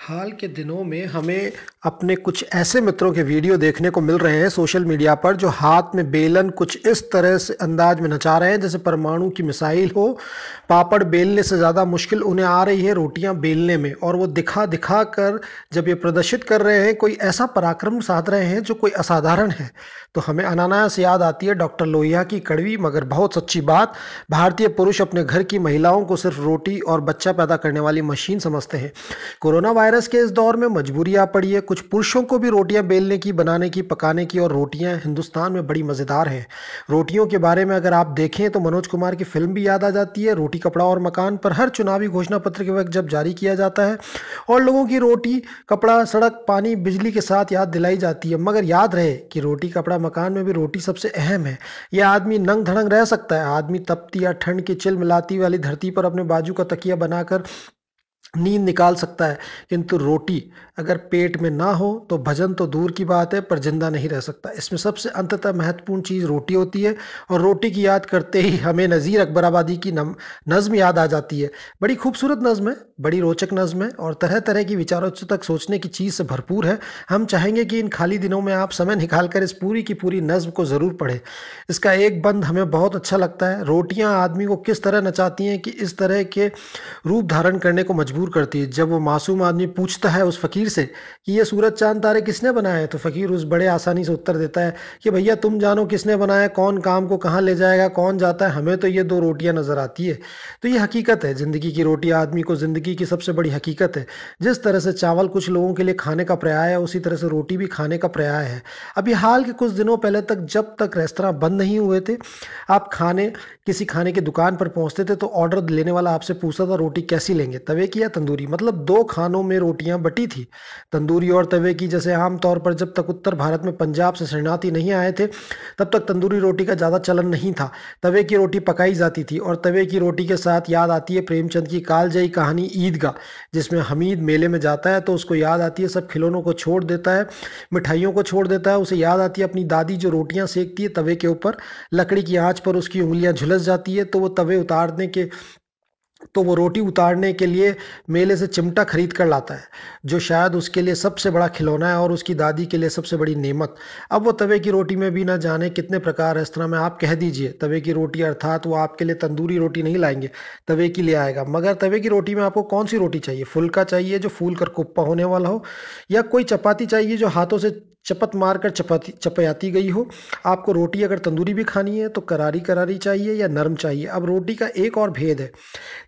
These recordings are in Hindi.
हाल के दिनों में हमें अपने कुछ ऐसे मित्रों के वीडियो देखने को मिल रहे हैं सोशल मीडिया पर, जो हाथ में बेलन कुछ इस तरह से अंदाज में नचा रहे हैं, जैसे परमाणु की मिसाइल हो। पापड़ बेलने से ज़्यादा मुश्किल उन्हें आ रही है रोटियाँ बेलने में, और वो दिखा दिखा कर जब ये प्रदर्शित कर रहे हैं, कोई ऐसा पराक्रम साध रहे हैं जो कोई असाधारण है। तो हमें अनानास याद आती है डॉक्टर लोहिया की कड़वी, मगर बहुत सच्ची बात, भारतीय पुरुष अपने घर की महिलाओं को सिर्फ़ रोटी और बच्चा पैदा करने वाली मशीन समझते हैं। कोरोना वायरस के इस दौर में मजबूरी आ पड़ी है। कुछ पुरुषों को भी रोटियाँ बेलने की, बनाने की, पकाने की और रोटियाँ हिंदुस्तान में बड़ी मज़ेदार हैं। रोटियों के बारे में अगर आप देखें तो मनोज कुमार की फ़िल्म भी याद आ जाती है। रोटी, कपड़ा और मकान पर हर चुनावी घोषणा पत्र के वक्त जब जारी किया जाता है और लोगों की रोटी, कपड़ा, सड़क, पानी, बिजली के साथ याद दिलाई जाती है। मगर याद रहे कि रोटी, कपड़ा, मकान में भी रोटी सबसे अहम है। यह आदमी नंग धड़ंग रह सकता है। आदमी तपती या ठंड की चिल मिलाती वाली धरती पर अपने बाजू का तकिया बनाकर नींद निकाल सकता है, किंतु रोटी अगर पेट में ना हो तो भजन तो दूर की बात है, पर ज़िंदा नहीं रह सकता। इसमें सबसे अंततः महत्वपूर्ण चीज़ रोटी होती है, और रोटी की याद करते ही हमें नज़ीर अकबराबादी की नज़म याद आ जाती है। बड़ी खूबसूरत नज़म है, बड़ी रोचक नज़म है, और तरह तरह की विचारों तक सोचने की चीज़ से भरपूर है। हम चाहेंगे कि इन खाली दिनों में आप समय निकाल कर इस पूरी की पूरी नज़म को ज़रूर पढ़ें। इसका एक बंद हमें बहुत अच्छा लगता है, रोटियाँ आदमी को किस तरह नचाती हैं कि इस तरह के रूप धारण करने को मजबूर मजबूर करती है। जब वो मासूम आदमी पूछता है उस फ़कीर से कि ये सूरज चाँद तारे किसने बनाए तो फ़कीर उस बड़े आसानी से उत्तर देता है कि भैया, तुम जानो किसने बनाया कौन काम को कहाँ ले जाएगा, कौन जाता है? हमें तो ये दो रोटियाँ नज़र आती है। तो ये हकीकत है। ज़िंदगी की रोटी आदमी को ज़िंदगी की सबसे बड़ी हकीकत है। जिस तरह से चावल कुछ लोगों के लिए खाने का पर्याय है, उसी तरह से रोटी भी खाने का पर्याय है। अभी हाल के कुछ दिनों पहले तक जब तक रेस्तरा बंद नहीं हुए थे, आप खाने, किसी खाने की दुकान पर पहुँचते थे तो ऑर्डर लेने वाला आपसे पूछता था, रोटी कैसी लेंगे? तवे की या तंदूरी? मतलब दो खानों में रोटियाँ बटी थी। तंदूरी और तवे की, जैसे आमतौर पर जब तक उत्तर भारत में पंजाब से शरणार्थी नहीं आए थे, तब तक तंदूरी रोटी का ज़्यादा चलन नहीं था। तवे की रोटी पकाई जाती थी और तवे की रोटी के साथ याद आती है प्रेमचंद की कालजयी कहानी ईदगाह, जिसमें हमीद मेले में जाता है तो उसको याद आती है, सब खिलौनों को छोड़ देता है, मिठाइयों को छोड़ देता है, उसे याद आती है अपनी दादी जो रोटियाँ सेकती है तवे के ऊपर, लकड़ी की आँच पर उसकी उंगलियाँ झुलस जाती है तो वो तवे उतारने के तो वो रोटी उतारने के लिए मेले से चिमटा खरीद कर लाता है, जो शायद उसके लिए सबसे बड़ा खिलौना है और उसकी दादी के लिए सबसे बड़ी नेमत। अब वो तवे की रोटी में भी ना जाने कितने प्रकार है। इस तरह में आप कह दीजिए, तवे की रोटी अर्थात वो आपके लिए तंदूरी रोटी नहीं लाएँगे, तवे की ले आएगा। मगर तवे की रोटी में आपको कौन सी रोटी चाहिए? फुलका चाहिए जो फूल कर कुप्पा होने वाला हो, या कोई चपाती चाहिए जो हाथों से चपत मार कर चपाती, चपयाती गई हो। आपको रोटी अगर तंदूरी भी खानी है तो करारी करारी चाहिए या नरम चाहिए? अब रोटी का एक और भेद है।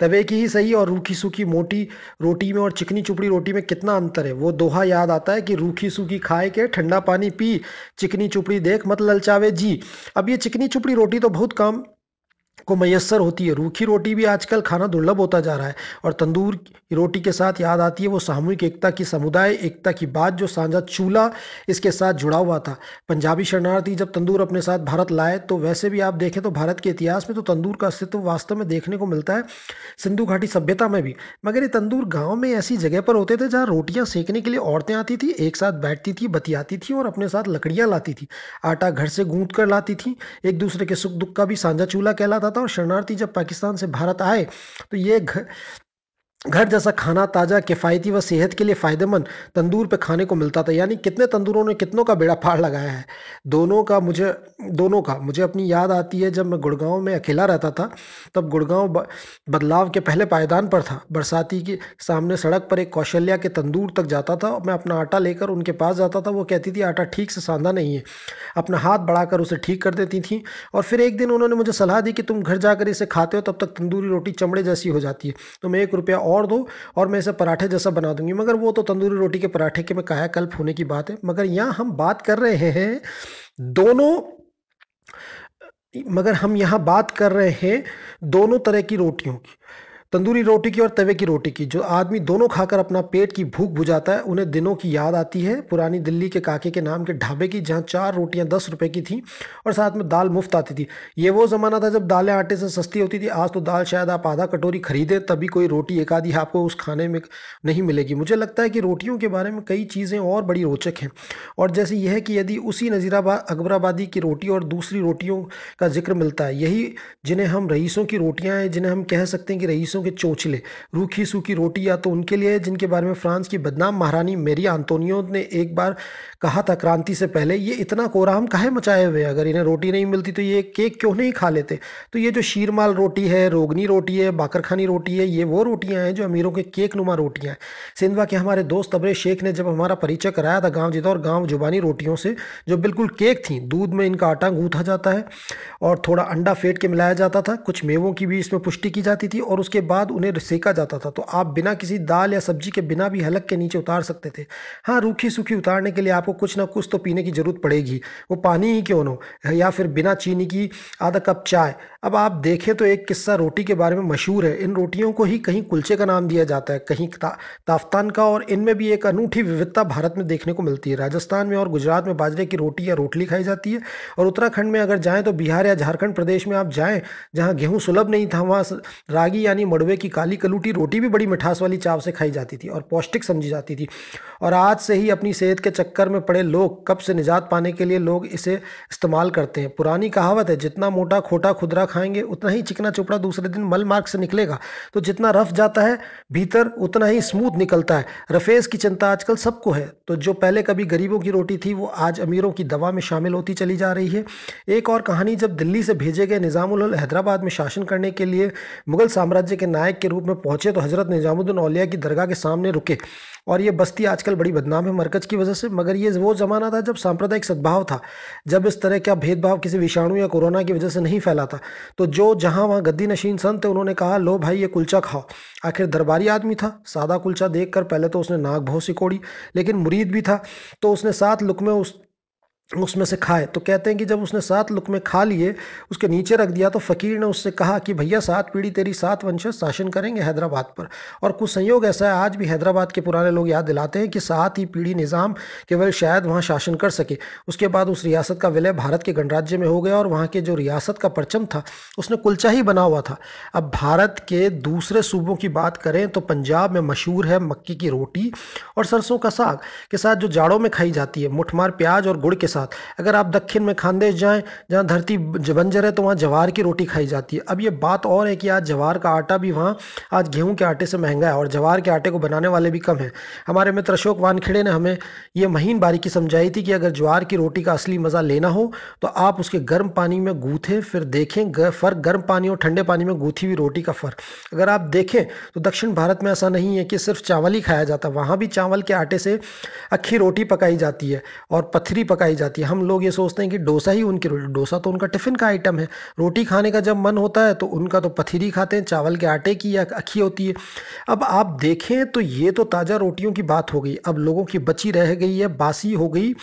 तवे की ही सही और रूखी, सूखी मोटी रोटी में और चिकनी, चुपड़ी रोटी में कितना अंतर है? वो दोहा याद आता है कि रूखी, सूखी खाए के ठंडा पानी पी, चिकनी, चुपड़ी देख मत ललचावे जी। अब ये चिकनी, चुपड़ी रोटी तो बहुत कम को मैसर होती है। रूखी रोटी भी आजकल खाना दुर्लभ होता जा रहा है और तंदूर रोटी के साथ याद आती है वो सामूहिक एकता की समुदाय, एकता की बात जो साझा चूल्हा इसके साथ जुड़ा हुआ था। पंजाबी शरणार्थी जब तंदूर अपने साथ भारत लाए तो वैसे भी आप देखें तो भारत के इतिहास में तो तंदूर का अस्तित्व वास्तव में देखने को मिलता है सिंधु घाटी सभ्यता में भी। मगर ये तंदूर गाँव में ऐसी जगह पर होते थे जहाँ रोटियाँ सेकने के लिए औरतें आती थी, एक साथ बैठती थी, बतियाती थी और अपने साथ लकड़ियाँ लाती थी। आटा घर से गूंथ कर लाती थी, एक दूसरे के सुख दुख का भी साझा चूल्हा कहलाता था हूँ शरणार्थी जब पाकिस्तान से भारत आए तो ये घर जैसा खाना ताज़ा, किफ़ायती व सेहत के लिए फ़ायदेमंद तंदूर पे खाने को मिलता था। यानी कितने तंदूरों ने कितनों का बेड़ा पार लगाया है? दोनों का मुझे, दोनों का, मुझे अपनी याद आती है जब मैं गुड़गांव में अकेला रहता था, तब गुड़गांव बदलाव के पहले पायदान पर था। बरसाती के सामने सड़क पर एक कौशल्या के तंदूर तक जाता था, मैं अपना आटा लेकर उनके पास जाता था, वो कहती थी, आटा ठीक से सांधा नहीं है। अपना हाथ बढ़ाकर उसे ठीक कर देती थी और फिर एक दिन उन्होंने मुझे सलाह दी कि तुम घर जाकर इसे खाते हो, तब तक तंदूरी रोटी चमड़े जैसी हो जाती है। तो मैं एक रुपया और दो, और मैं इसे पराठे जैसा बना दूँगी। मगर वो तो तंदूरी रोटी के पराठे के में कायाकल्प होने की बात है। मगर यहाँ हम बात कर रहे हैं दोनों, मगर हम यहाँ बात कर रहे हैं दोनों तरह की रोटियों की। तंदूरी रोटी की और तवे की रोटी की, जो आदमी दोनों खाकर अपना पेट की भूख बुझाता है, उन्हें दिनों की याद आती है। पुरानी दिल्ली के काके के नाम के ढाबे की, जहाँ चार रोटियाँ दस रुपये की थी और साथ में दाल मुफ़्त आती थी। ये वो ज़माना था जब दालें आटे से सस्ती होती थी। आज तो दाल शायद आप आधा कटोरी खरीदें, तभी कोई रोटी एक आधी आपको उस खाने में नहीं मिलेगी। मुझे लगता है कि रोटियों के बारे में कई चीज़ें और बड़ी रोचक हैं। और जैसे यह है कि यदि उसी नज़ीराबाद, अकबराबादी की रोटी और दूसरी रोटियों का ज़िक्र मिलता है, यही जिन्हें हम रईसों की रोटियाँ हैं, जिन्हें हम कह सकते हैं कि रईसों के चोचले। रूखी सूखी रोटी या तो उनके लिए जिनके बारे में फ्रांस की बदनाम महारानी मेरी आंतोनियो ने एक बार कहा था क्रांति से पहले, ये इतना कोराम काहे मचाए हुए अगर इन्हें रोटी नहीं मिलती तो ये केक क्यों नहीं खा लेते? तो ये जो शीरमाल रोटी है, रोगनी रोटी है, बाकरखानी रोटी है, ये वो रोटियाँ हैं जो अमीरों के केक नुमा रोटियाँ हैं। सिंधवा के हमारे दोस्त अबरे शेख ने जब हमारा परिचय कराया था गाँव और गाँव जुबानी रोटियों से, जो बिल्कुल केक थी, दूध में इनका आटा गूंथा जाता है और थोड़ा अंडा फेंट के मिलाया जाता था, कुछ मेवों की भी इसमें पुष्टि की जाती थी और उसके बाद उन्हें सेका जाता था तो आप बिना किसी दाल या सब्ज़ी के बिना भी हलक के नीचे उतार सकते थे। हाँ रूखी सूखी उतारने के लिए आपको कुछ ना कुछ तो पीने की ज़रूरत पड़ेगी। वो पानी ही क्यों न या फिर बिना चीनी की आधा कप चाय। अब आप देखें तो एक किस्सा रोटी के बारे में मशहूर है। इन रोटियों को ही कहीं कुलचे का नाम दिया जाता है कहीं ता, ताफ्तान का और इनमें भी एक अनूठी विविधता भारत में देखने को मिलती है। राजस्थान में और गुजरात में बाजरे की रोटी या रोटली खाई जाती है और उत्तराखंड में अगर जाएँ तो बिहार या झारखंड प्रदेश में आप जाएँ जहाँ गेहूँ सुलभ नहीं था वहाँ रागी यानी मड़वे की काली कलूटी रोटी भी बड़ी मिठास वाली चाव से खाई जाती थी और पौष्टिक समझी जाती थी। और आज से ही अपनी सेहत के चक्कर में पड़े लोग कब से निजात पाने के लिए लोग इसे इस्तेमाल करते हैं। पुरानी कहावत है, जितना मोटा खोटा खुदरा खाएँगे, उतना ही चिकना चुपड़ा दूसरे दिन मल मार्ग से निकलेगा। तो जितना रफ जाता है भीतर, उतना ही स्मूथ निकलता है। रफेज की चिंता आजकल सबको है। तो जो पहले कभी गरीबों की रोटी थी, वो आज अमीरों की दवा में शामिल होती चली जा रही है। एक और कहानी, जब दिल्ली से भेजे गए निज़ामुल हैदराबाद में शासन करने के लिए मुगल साम्राज्य के नायक के रूप में पहुँचे तो हज़रत निज़ामुद्दीन औलिया की दरगाह के सामने रुके। और ये बस्ती आजकल बड़ी बदनाम है मरकज की वजह से। मगर ये वो ज़माना था जब सांप्रदायिक सद्भाव था, जब इस तरह का भेदभाव किसी विषाणु या कोरोना की वजह से नहीं फैला था। तो जो जहाँ वहाँ गद्दी नशीन संत थे, उन्होंने कहा, लो भाई, ये कुलचा खाओ। आखिर दरबारी आदमी था, सादा कुलचा देख पहले तो उसने नाक भौ सिकोड़ी लेकिन मुरीद भी था। तो उसने सात लुक में उस उसमें से खाए। तो कहते हैं कि जब उसने सात लुक में खा लिए, उसके नीचे रख दिया तो फ़कीर ने उससे कहा कि, भैया, सात पीढ़ी तेरी सात वंशज शासन करेंगे हैदराबाद पर। और कुछ संयोग ऐसा है, आज भी हैदराबाद के पुराने लोग याद दिलाते हैं कि सात ही पीढ़ी निज़ाम केवल शायद वहाँ शासन कर सके। उसके बाद उस रियासत का विलय भारत के गणराज्य में हो गया और वहाँ के जो रियासत का परचम था, उसने कुलचा ही बना हुआ था। अब भारत के दूसरे सूबों की बात करें तो पंजाब में मशहूर है मक्की की रोटी और सरसों का साग, के साथ जो जाड़ों में खाई जाती है, मुठमार प्याज और गुड़ के साथ। साथ अगर आप दक्षिण में खानदेश जाएँ, जहाँ धरती बंजर है तो वहाँ जवार की रोटी खाई जाती है। अब ये बात और है कि आज जवार का आटा भी वहाँ, आज गेहूँ के आटे से महँगा है और जवार के आटे को बनाने वाले भी कम हैं। हमारे मित्र अशोक वानखेड़े ने हमें ये महीन बारीकी समझाई थी कि अगर ज्वार की रोटी का असली मज़ा लेना हो तो आप उसके गर्म पानी में गूँथें, फिर देखें फ़र्क गर्म पानी और ठंडे पानी में गूँथी हुई रोटी का फ़र्क। अगर आप देखें तो दक्षिण भारत में ऐसा नहीं है कि सिर्फ़ चावल ही खाया जाता, वहाँ भी चावल के आटे से अक्खी रोटी पकाई जाती है और पथरी पकाई जाती है। हम लोग ये सोचते हैं कि डोसा ही उनकी डोसा तो उनका टिफ़िन का आइटम है। रोटी खाने का जब मन होता है तो उनका तो पथरी खाते हैं, चावल के आटे की या अखी होती है। अब आप देखें तो ये तो ताज़ा रोटियों की बात हो गई। अब लोगों की बची रह गई है, बासी हो गई।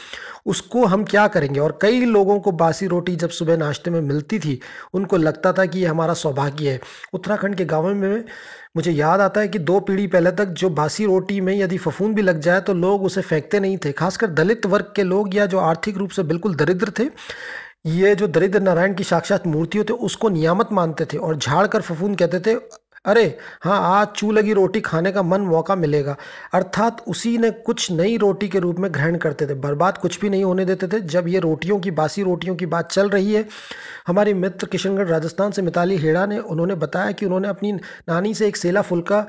उसको हम क्या करेंगे? और कई लोगों को बासी रोटी जब सुबह नाश्ते में मिलती थी, उनको लगता था कि ये हमारा सौभाग्य है। उत्तराखंड के गाँव में मुझे याद आता है कि दो पीढ़ी पहले तक जो बासी रोटी में यदि फफून भी लग जाए तो लोग उसे फेंकते नहीं थे, खासकर दलित वर्ग के लोग या जो आर्थिक रूप से बिल्कुल दरिद्र थे। ये जो दरिद्र नारायण की साक्षात मूर्ति होते उसको नियामत मानते थे और झाड़ कर फफूंद कहते थे अरे हाँ आज चू लगी रोटी खाने का मन मौका मिलेगा। अर्थात उसी ने कुछ नई रोटी के रूप में ग्रहण करते थे। बर्बाद कुछ भी नहीं होने देते थे। जब ये रोटियों की, बासी रोटियों की बात चल रही है, हमारी मित्र किशनगढ़, राजस्थान से मिताली हेड़ा ने, उन्होंने बताया कि उन्होंने अपनी नानी से एक सेला फुल्का,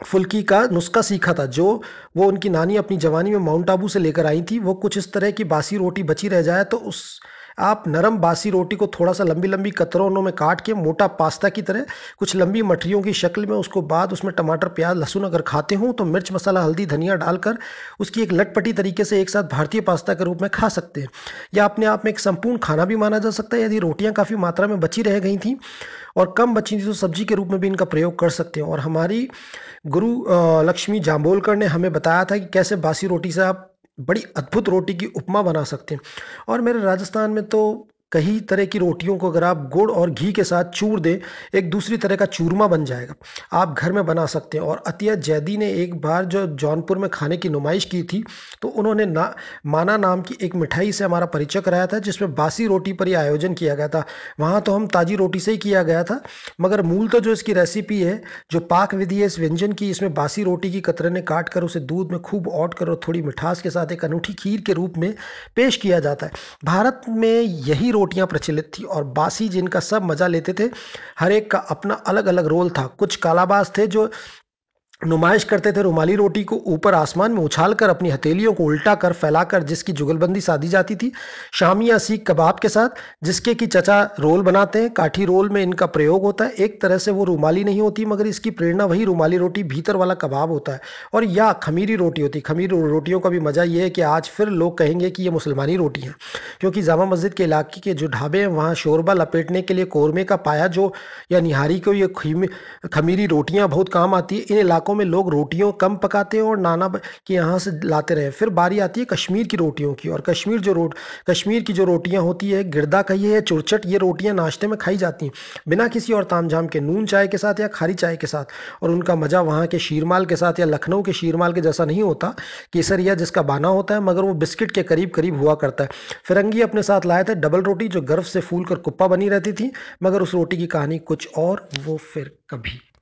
फुल्की का नुस्खा सीखा था, जो वो उनकी नानी अपनी जवानी में माउंट आबू से लेकर आई थी। वो कुछ इस तरह की बासी रोटी बची रह जाए तो उस आप नरम बासी रोटी को थोड़ा सा लंबी लंबी कतरों में काट के मोटा पास्ता की तरह, कुछ लंबी मठरियों की शक्ल में उसको बाद उसमें टमाटर, प्याज, लहसुन अगर खाते हो तो मिर्च मसाला, हल्दी, धनिया डालकर उसकी एक लटपटी तरीके से एक साथ भारतीय पास्ता के रूप में खा सकते हैं। या अपने आप में एक संपूर्ण खाना भी माना जा सकता है, यदि रोटियाँ काफ़ी मात्रा में बची रह गई थी और कम बची थी तो सब्ज़ी के रूप में भी इनका प्रयोग कर सकते हैं। और हमारी गुरु लक्ष्मी जाम्बोलकर ने हमें बताया था कि कैसे बासी रोटी से आप बड़ी अद्भुत रोटी की उपमा बना सकते हैं। और मेरे राजस्थान में तो कई तरह की रोटियों को अगर आप गुड़ और घी के साथ चूर दें, एक दूसरी तरह का चूरमा बन जाएगा। आप घर में बना सकते हैं। और अतिया जैदी ने एक बार जो जौनपुर में खाने की नुमाइश की थी तो उन्होंने ना, माना नाम की एक मिठाई से हमारा परिचय कराया था, जिसमें बासी रोटी पर ही आयोजन किया गया था। वहाँ तो हम ताज़ी रोटी से ही किया गया था, मगर मूल तो जो इसकी रेसिपी है, जो पाक विधि है इस व्यंजन की, इसमें बासी रोटी की कतरने काट कर उसे दूध में खूब औट कर और थोड़ी मिठास के साथ एक अनूठी खीर के रूप में पेश किया जाता है। भारत में यही रोटियाँ प्रचलित थी और बासी जिनका सब मज़ा लेते थे, हर एक का अपना अलग अलग रोल था। कुछ कालाबाज थे जो नुमाइश करते थे रुमाली रोटी को ऊपर आसमान में उछाल कर अपनी हथेलियों को उल्टा कर फैलाकर, जिसकी जुगलबंदी साधी जाती थी शामी या सीख कबाब के साथ, जिसके कि चचा रोल बनाते हैं, काठी रोल में इनका प्रयोग होता है। एक तरह से वो रुमाली नहीं होती, मगर इसकी प्रेरणा वही रुमाली रोटी भीतर वाला कबाब होता है। और या खमीरी रोटी होती। खमीरी रोटियों का भी मज़ा ये है कि आज फिर लोग कहेंगे कि ये मुसलमानी रोटी हैं। क्योंकि जामा मस्जिद के इलाके के जो ढाबे हैं, वहाँ शोरबा लपेटने के लिए कौरमे का पाया जो या निहारी को ये खमीरी रोटियाँ बहुत काम आती है, इन इलाकों इलाकों में लोग रोटियों कम पकाते हैं और नाना के यहाँ से लाते रहे। फिर बारी आती है कश्मीर की रोटियों की और कश्मीर जो रोट, कश्मीर की जो रोटियाँ होती है, गिरदा कहिए या चुरचट ये रोटियाँ नाश्ते में खाई जाती हैं। बिना किसी और ताम झाम के, नून चाय के साथ या खारी चाय के साथ और उनका मज़ा वहाँ के शीरमाल के साथ या लखनऊ के शीरमाल के जैसा नहीं होता, केसरिया जिसका बाना होता है, मगर वो बिस्किट के करीब करीब हुआ करता है। फिरंगी अपने साथ लाए थे, डबल रोटी जो गर्व से फूल कर कुप्पा बनी रहती थी, मगर उस रोटी की कहानी कुछ और, वो फिर कभी।